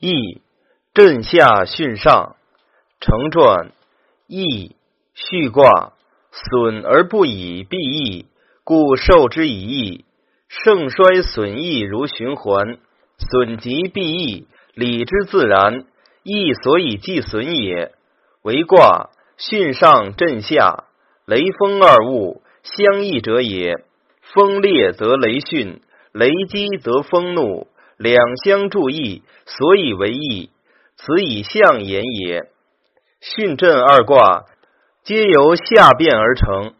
易震下巽上，成传易续卦，损而不已，必易，故受之以易。盛衰损益如循环，损极必易，理之自然。易所以计损也。为卦巽上震下，雷风二物相异者也。风烈则雷迅，雷击则风怒。两相注意，所以为益。此以象言也。巽震二卦，皆由下变而成。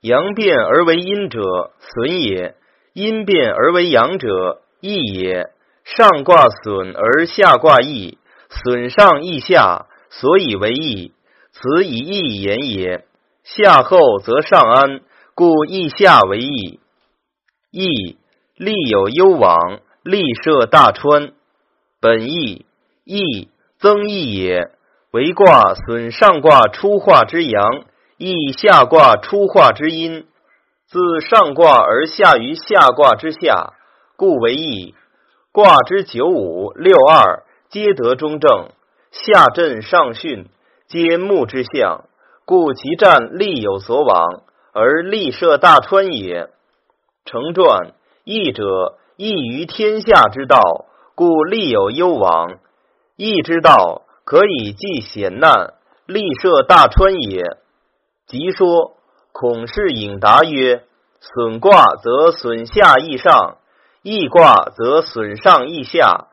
阳变而为阴者，损也；阴变而为阳者，益也。上卦损而下卦益，损上益下，所以为益。此以益言也。下后则上安，故益下为益。益，利有攸往。立涉大川，本义义增益也。为卦损上卦出化之阳，益下卦出化之阴。自上卦而下于下卦之下，故为义。卦之九五六二，皆得中正。下震上巽，皆木之象，故其战力有所往，而立涉大川也。成传义者。易于天下之道，故利有攸往。易之道，可以济险难，利涉大川也。即说，孔氏引答曰：“损卦则损下益上，益卦则损上益下。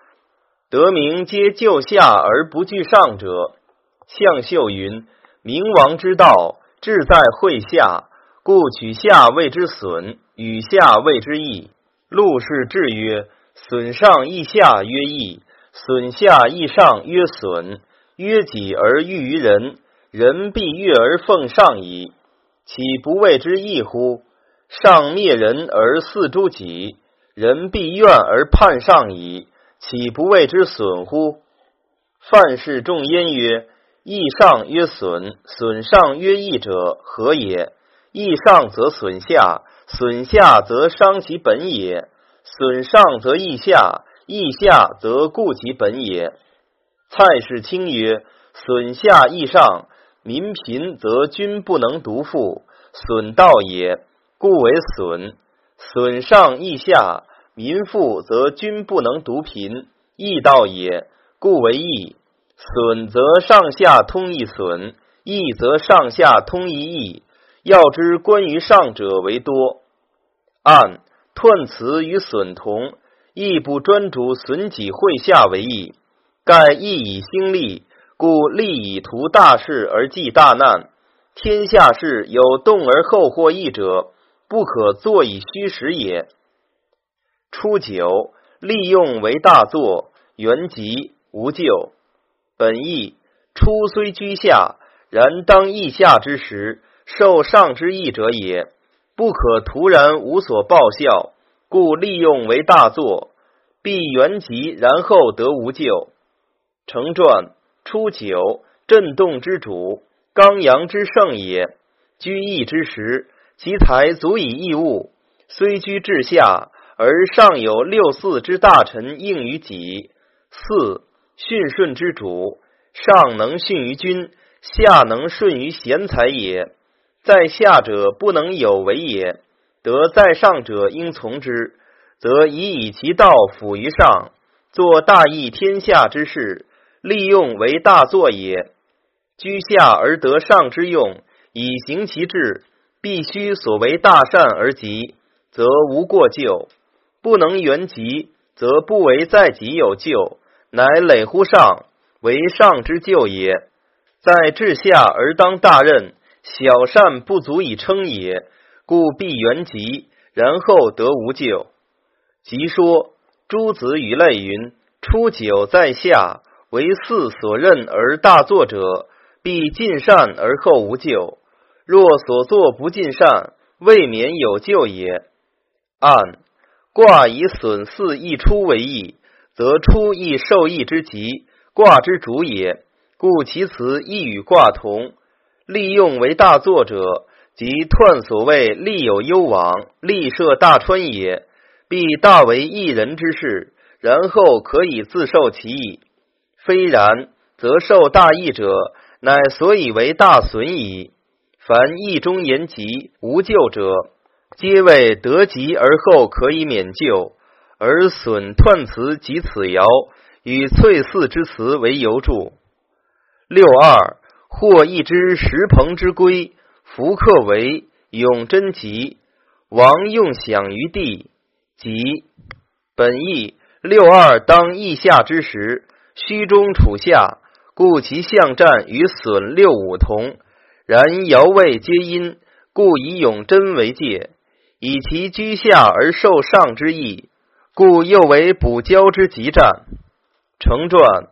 得名皆就下而不惧上者。”象秀云：“明王之道，志在会下，故取下谓之损，与下谓之益。”陆氏志曰：“损上益下曰益，损下益上曰损。曰己而欲于人，人必悦而奉上矣。岂不谓之益乎？上灭人而四诸己，人必怨而叛上矣。岂不谓之损乎？”范氏重焉曰：“益上曰损，损上曰益者何也？益上则损下。”损下则伤其本也，损上则益下，益下则固其本也。蔡氏卿曰：损下益上，民贫则君不能独富，损道也，故为损；损上益下，民富则君不能独贫，益道也，故为益。损则上下通一损，益则上下通一益。要知关于上者为多。按彖辞与损同，亦不专主损己会下为义。盖义以兴利，故利以图大事而济大难。天下事有动而后获益者，不可坐以虚实也。初九，利用为大作，原吉无咎。本义初虽居下，然当益下之时，受上之益者也。不可突然无所报效，故利用为大作，必原吉，然后得无咎。成传初九，震动之主，刚阳之盛也。居易之时，其才足以易物。虽居至下，而上有六四之大臣应于己。四训顺之主，上能训于君，下能顺于贤才也。在下者不能有为也，得在上者应从之，则以以其道辅于上，做大义天下之事，利用为大作也。居下而得上之用，以行其志，必须所为大善而极，则无过咎；不能圆极，则不为在己有咎，乃累乎上，为上之咎也。在治下而当大任。小善不足以称也，故必原吉，然后得无咎。即说诸子与类云：初九在下，为四所任而大作者，必尽善而后无咎；若所作不尽善，未免有咎也。按卦以损四易出为义，则出亦受益之极，卦之主也，故其辞亦与卦同。利用为大作者，即彖所谓利有攸往，利涉大川也。必大为一人之事，然后可以自受其益。非然，则受大义者，乃所以为大损矣。凡义中言及无救者，皆谓得疾而后可以免救，而损彖辞及此爻与翠寺之辞为由注。六二，或一之石朋之龟，福克为永贞吉，王用享于地，吉。本意六二当意下之时，虚中处下，故其象战与损六五同。然爻位皆阴，故以永贞为界，以其居下而受上之意，故又为补交之吉战。成传。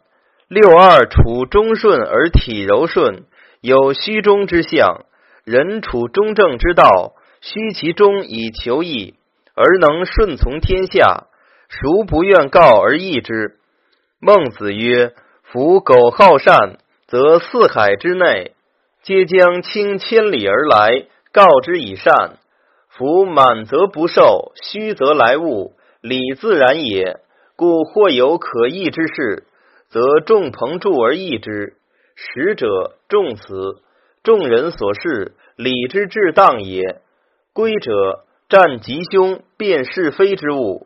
六二处中顺而体柔顺，有虚中之象。人处中正之道，虚其中以求义，而能顺从天下。孰不愿告而易之？孟子曰：“夫苟好善，则四海之内皆将倾千里而来告之以善。夫满则不受，虚则来物，礼自然也。故或有可易之事。”则众朋助而易之，使者众死，众人所事，礼之至当也。归者战吉凶，辨是非之物，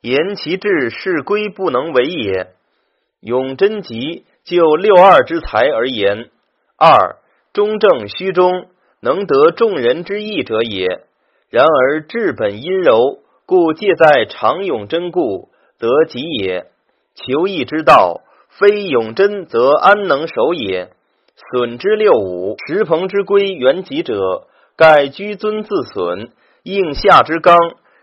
言其志是归不能为也。永贞吉，就六二之才而言，二中正虚中，能得众人之意者也。然而治本阴柔，故借在常永贞故，得吉也。求义之道。非永贞，则安能守也？损之六五，石朋之归，原吉者，盖居尊自损，应下之刚，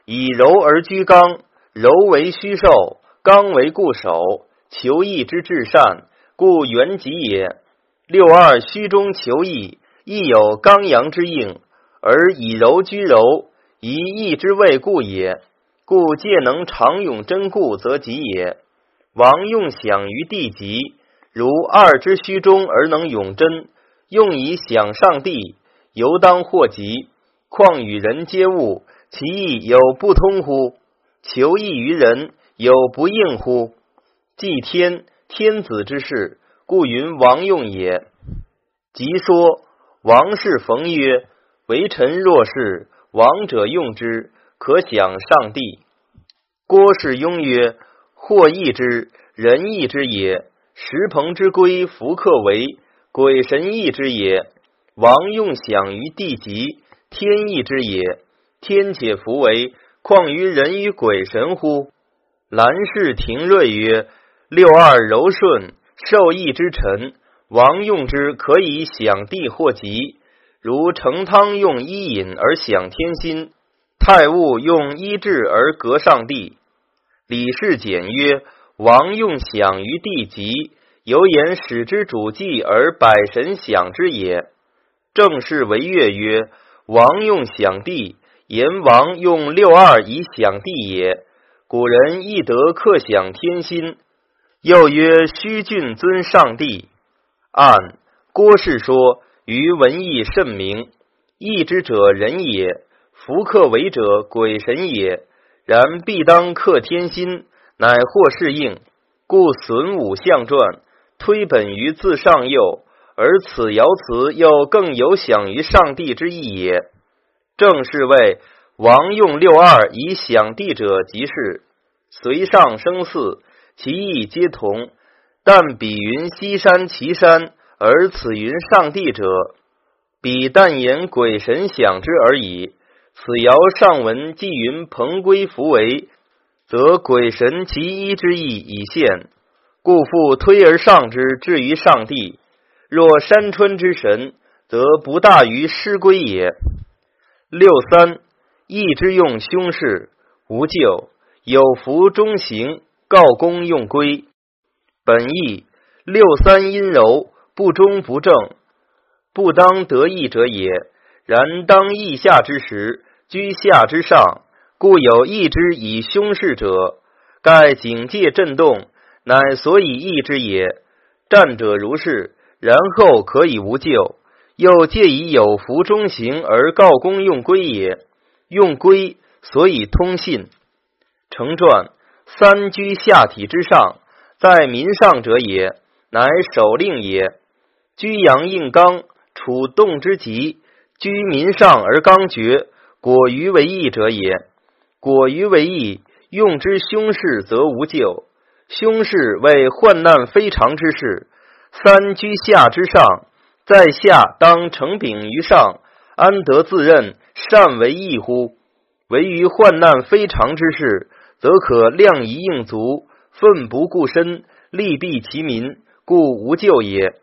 以柔而居刚，柔为虚受，刚为固守，求义之至善，故原吉也。六二虚中求义，亦有刚阳之应，而以柔居柔，以义之谓故也。故借能常永贞固，则吉也。王用享于地极，如二之虚中而能永贞，用以享上帝，犹当获吉。况与人皆物，其意有不通乎？求义于人，有不应乎？祭天，天子之事，故云王用也。即说王氏逢曰：“为臣若是，王者用之，可享上帝。”郭氏雍曰。或义之，仁义之也；石朋之龟，弗克为鬼神义之也。王用享于地极，天意之也。天且弗为，况于人与鬼神乎？兰氏廷瑞曰：六二柔顺，受益之臣。王用之，可以享地或吉。如成汤用伊尹而享天心，太戊用伊治而革上帝。李氏简曰：“王用享于地极，犹言使之主祭而百神享之也。”正是为乐曰：“王用享地，言王用六二以享地也。古人亦得克享天心。”又曰：“虚俊尊上帝。”按郭氏说，于文义甚明，义之者人也，福克为者鬼神也。然必当克天心，乃或适应，故损五象传推本于自上右，而此爻辞又更有享于上帝之意也。正是谓王用六二以享地者，即是随上生四，其意皆同。但彼云西山岐山，而此云上帝者，彼但言鬼神享之而已。此爻上文既云鹏龟弗为，则鬼神其一之意已现，故复推而上之，至于上帝。若山川之神，则不大于师龟也。六三，义之用凶事，无咎，有福中行，告公用龟。本义六三阴柔，不忠不正，不当得意者也。然当意下之时，居下之上，故有义之以凶事者。盖警戒震动，乃所以义之也。战者如是，然后可以无咎。又借以有福中行而告公用归也。用归，所以通信。成传三居下体之上，在民上者也。乃守令也。居阳应刚，处动之极；居民上而刚决，果于为义者也。果于为义，用之凶事，则无咎。凶事为患难非常之事。三居下之上，在下当承禀于上，安得自任善为义乎？唯于患难非常之事，则可量一应足，奋不顾身，利弊其民，故无咎也。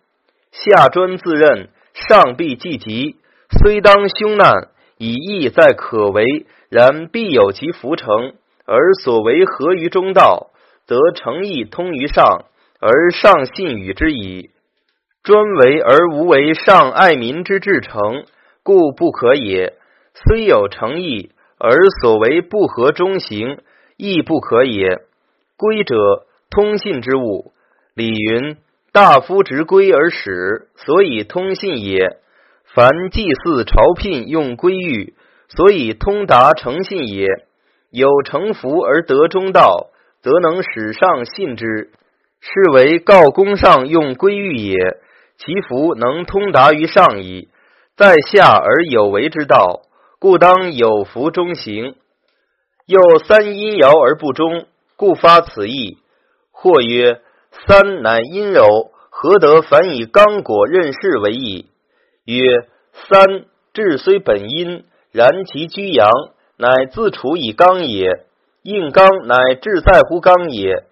下专自任，上必济急，虽当凶难，以义在可为，然必有其福成。而所为合于中道，则诚意通于上，而上信与之矣。专为而无为，上爱民之至诚，故不可也。虽有诚意。而所为不合中行，亦不可也。规者，通信之物。礼云：大夫执规而使，所以通信也。凡祭祀朝聘用规矩，所以通达诚信也。有诚服而得中道，则能使上信之，是为告公上用规矩也。其福能通达于上矣。在下而有为之道。故当有福中行，又三阴爻而不中，故发此意。或曰：三乃阴柔，何得反以刚果任事为矣？曰：三志虽本阴，然其居阳，乃自处以刚也。应刚乃志在乎刚也。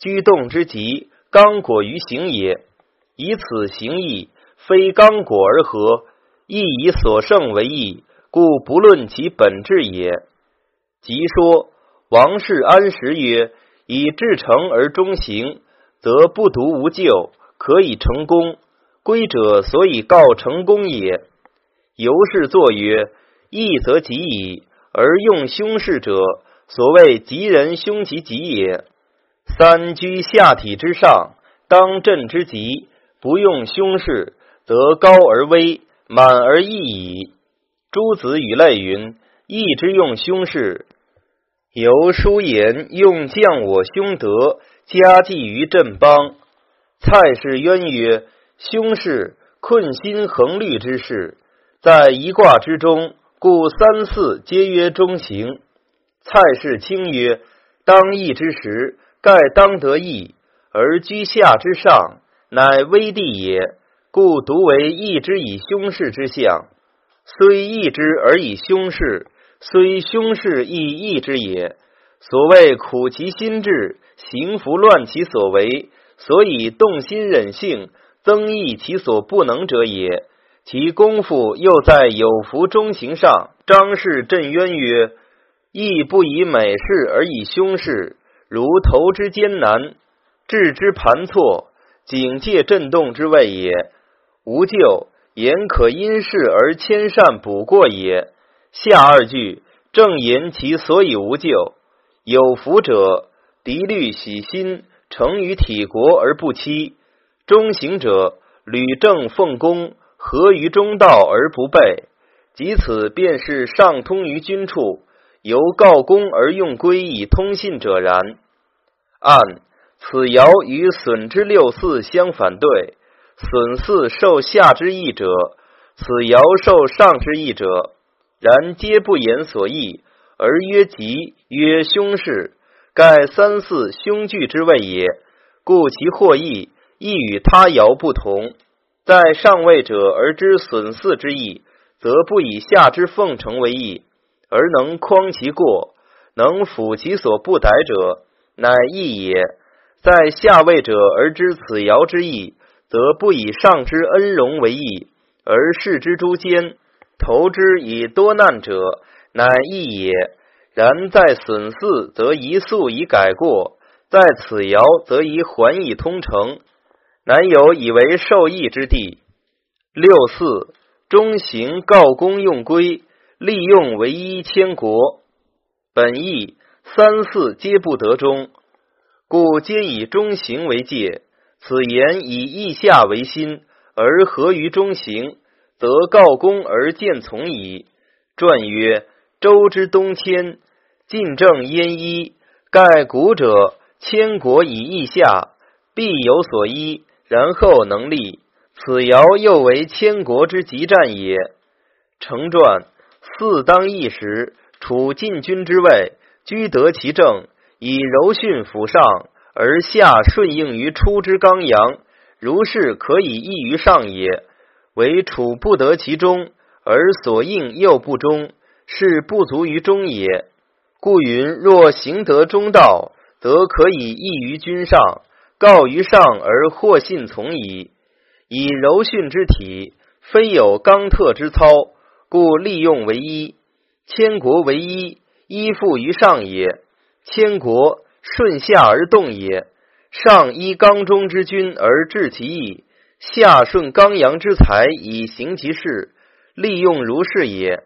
居动之极，刚果于行也。以此行义，非刚果而合，亦以所胜为义。故不论其本质也。即说王氏安时曰：“以至诚而忠行，则不独无咎，可以成功。规者所以告成功也。”由是作曰：“义则吉矣，而用凶事者，所谓吉人凶其吉也。三居下体之上，当镇之吉，不用凶事，则高而威，满而溢矣。”诸子与类云：“义之用凶事，由书言用降我凶德，加济于振邦。”蔡氏渊曰：“凶事，困心恒虑之事，在一卦之中，故三四皆曰中行。”蔡氏清曰：“当义之时，盖当得义，而居下之上，乃危地也。故独为义之以凶事之象。”虽义之而以凶事，虽凶事亦义之也。所谓苦其心志，行拂乱其所为，所以动心忍性，增益其所不能者也。其功夫又在有福中行上。张氏震渊曰：“亦不以美事而以凶事，如投之艰难，置之盘错，警戒震动之谓也。无咎。”言可因事而迁善补过也。下二句正言其所以无咎。有福者，涤虑喜心，成于体国而不欺；中行者，履正奉公，合于中道而不悖。即此，便是上通于君处，由告公而用归以通信者然。按此爻与损之六四相反对。损四受下之意者，此爻受上之意者，然皆不言所意，而曰吉，曰凶事，盖三四凶惧之谓也。故其获益，亦与他爻不同。在上位者而知损四之意，则不以下之奉承为意，而能匡其过，能辅其所不逮者，乃义也。在下位者而知此爻之意。则不以上之恩荣为意，而视之诸奸，投之以多难者，乃义也。然在损四，则宜速以改过；在此爻，则宜还以通成，南有以为受益之地。六四中行告公用规，利用为一千国。本意三四皆不得中，故皆以中行为戒。此言以意下为心，而合于中行，则告公而见从矣。传曰：周之东迁，晋正焉一。盖古者，千国以意下，必有所依，然后能立。此爻又为千国之极战也。成传：四当一时，处禁军之位，居得其正，以柔训辅上，而下顺应于出之刚阳，如是可以易于上也。唯处不得其中，而所应又不中，是不足于中也。故云：若行得中道，则可以易于君上，告于上而获信从矣。以柔训之体，非有刚特之操，故利用为一。千国为一，依附于上也；千国顺下而动也。上依刚中之君而治其义，下顺刚阳之才以行其事，利用如是也。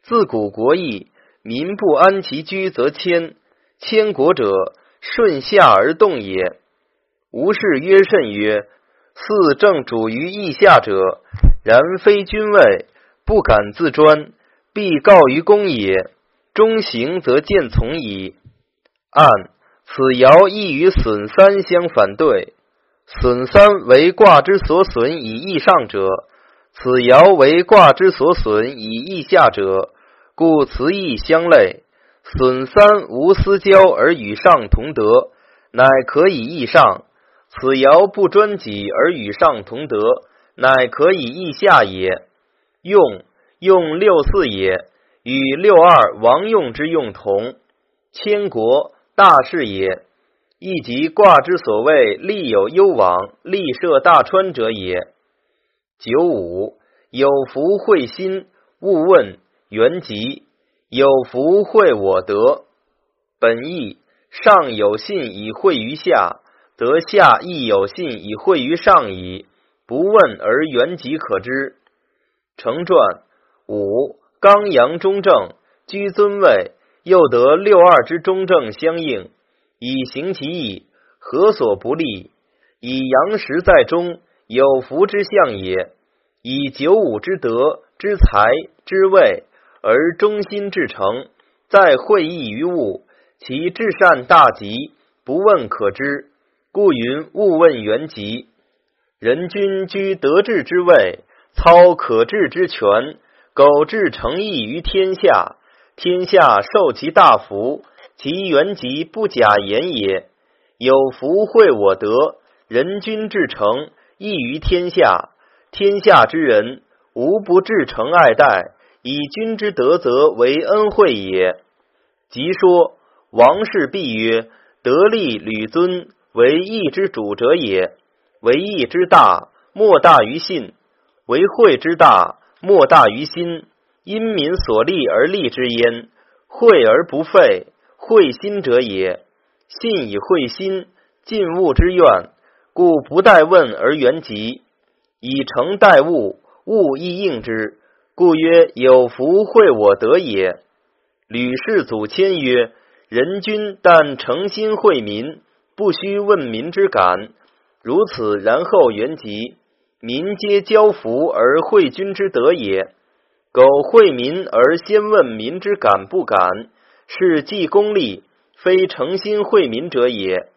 自古国义。民不安其居，则迁。迁国者，顺下而动也。吾事曰甚曰：四正主于义下者，然非君位，不敢自专，必告于公也。中行则见从矣。按此爻亦与损三相反对。损三为卦之所损以义上者，此爻为卦之所损以义下者。故辞义相类，损三无私交而与上同德，乃可以义上；此爻不专己而与上同德，乃可以益下也。用用六四也，与六二王用之用同。千国大事也，亦即卦之所谓利有攸往，利涉大川者也。九五有福会心，勿问。原籍有福会我德，本意上有信以惠于下，得下亦有信以惠于上矣。不问而原籍可知。成传五刚阳中正，居尊位，又得六二之中正相应，以行其意，何所不利？以阳时在中，有福之象也。以九五之德之才之位。而忠心至诚，在会意于物，其至善大吉，不问可知。故云：勿问原籍。人君居德治之位，操可治之权，苟至诚意于天下，天下受其大福，其原籍不假言也。有福惠我德，人君至诚，益于天下，天下之人无不至诚爱戴。以君之德则为恩惠也。即说王室必曰：得利履尊，为义之主者也。为义之大，莫大于信；为惠之大，莫大于心。因民所利而利之焉，惠而不废，惠心者也。信以惠心，尽物之愿，故不待问而原吉，以诚待物，物亦应之。故曰有福惠我德也。吕氏祖谦曰：人君但诚心惠民，不须问民之感。如此，然后原籍，民皆交福而惠君之德也。苟惠民而先问民之感不感，是计功利，非诚心惠民者也。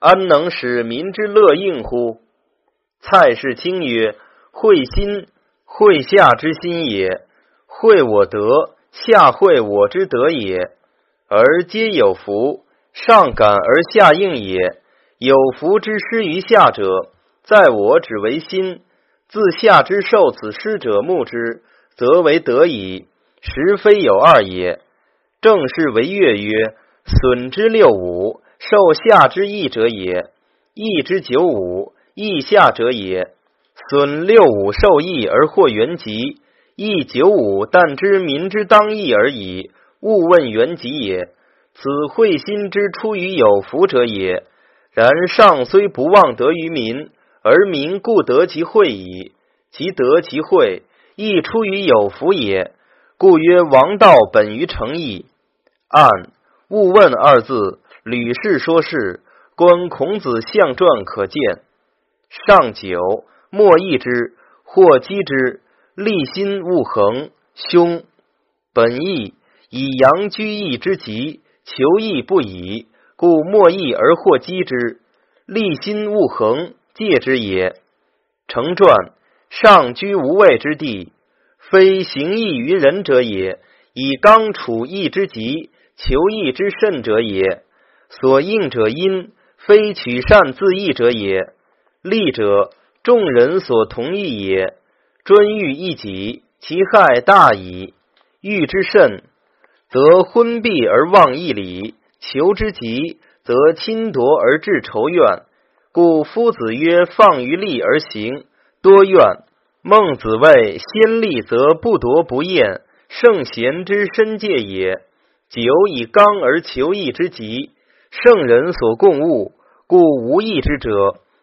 安能使民之乐应乎？蔡氏卿曰：惠心。惠下之心也，惠我德，下惠我之德也，而皆有福，上感而下应也。有福之失于下者，在我只为心；自下之受此失者，目之，则为德矣。实非有二也。正是为月曰：损之六五，受下之益者也；益之九五，益下者也。损六五受益而获原籍，益九五但知民之当义而已，勿问原籍也。此惠心之出于有福者也。然上虽不忘得于民，而民故得其惠矣。其得其惠，亦出于有福也。故曰王道本于诚意。按勿问二字，吕氏说事，观孔子象传可见。上九。莫益之，或击之。立心勿恒，凶。本义以阳居易之极，求义不已，故莫义而或击之。立心勿恒，戒之也。成传上居无位之地，非行义于人者也，以刚处义之极，求义之甚者也。所应者因，非取善自义者也。利者，众人所同意也。专欲一己，其害大矣。欲之甚，则昏蔽而忘义理；求之急，则侵夺而致仇怨。故夫子曰：“放于利而行，多怨。”孟子谓：“先利则不夺不厌，圣贤之身戒也。久以刚而求义之极，圣人所共恶，故无义之者，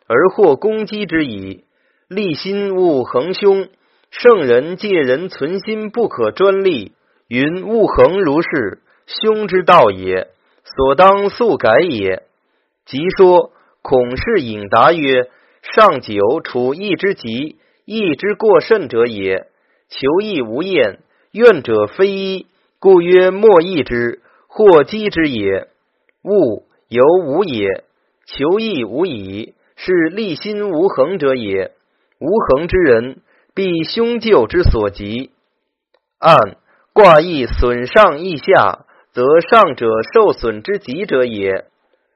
而获攻击之矣。立心勿横凶。”圣人戒人存心不可专利，云物恒如是，凶之道也，所当速改也。即说孔氏引答曰：上九处义之极，义之过甚者也。求义无厌，怨者非一，故曰莫义之，或讥之也。物犹无也，求义无已，是立心无恒者也。无恒之人。必凶咎之所及。按卦义损上益下，则上者受损之极者也。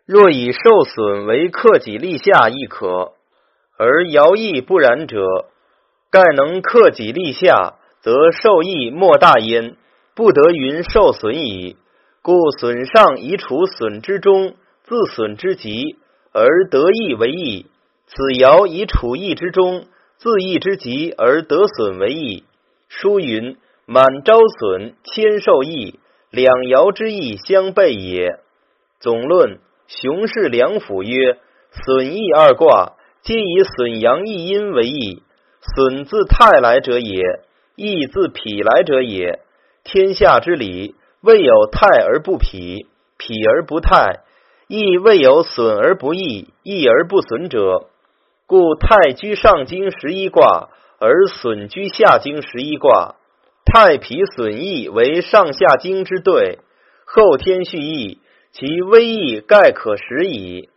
若以受损为克己立下亦可，而爻义不然者，盖能克己立下，则受益莫大焉，不得云受损矣。故损上以处损之中，自损之极，而得益为益；此爻以处益之中。自益之极而得损为益。书云：“满招损，谦受益，两爻之义相悖也。”总论熊氏两府曰：“损益二卦，皆以损阳益阴为义。损自泰来者也，益自否来者也。天下之理，未有泰而不否，否而不泰；亦未有损而不益，益而不损者。”故太居上经十一卦，而损居下经十一卦。太皮损益为上下经之对，后天蓄益，其微益盖可识矣。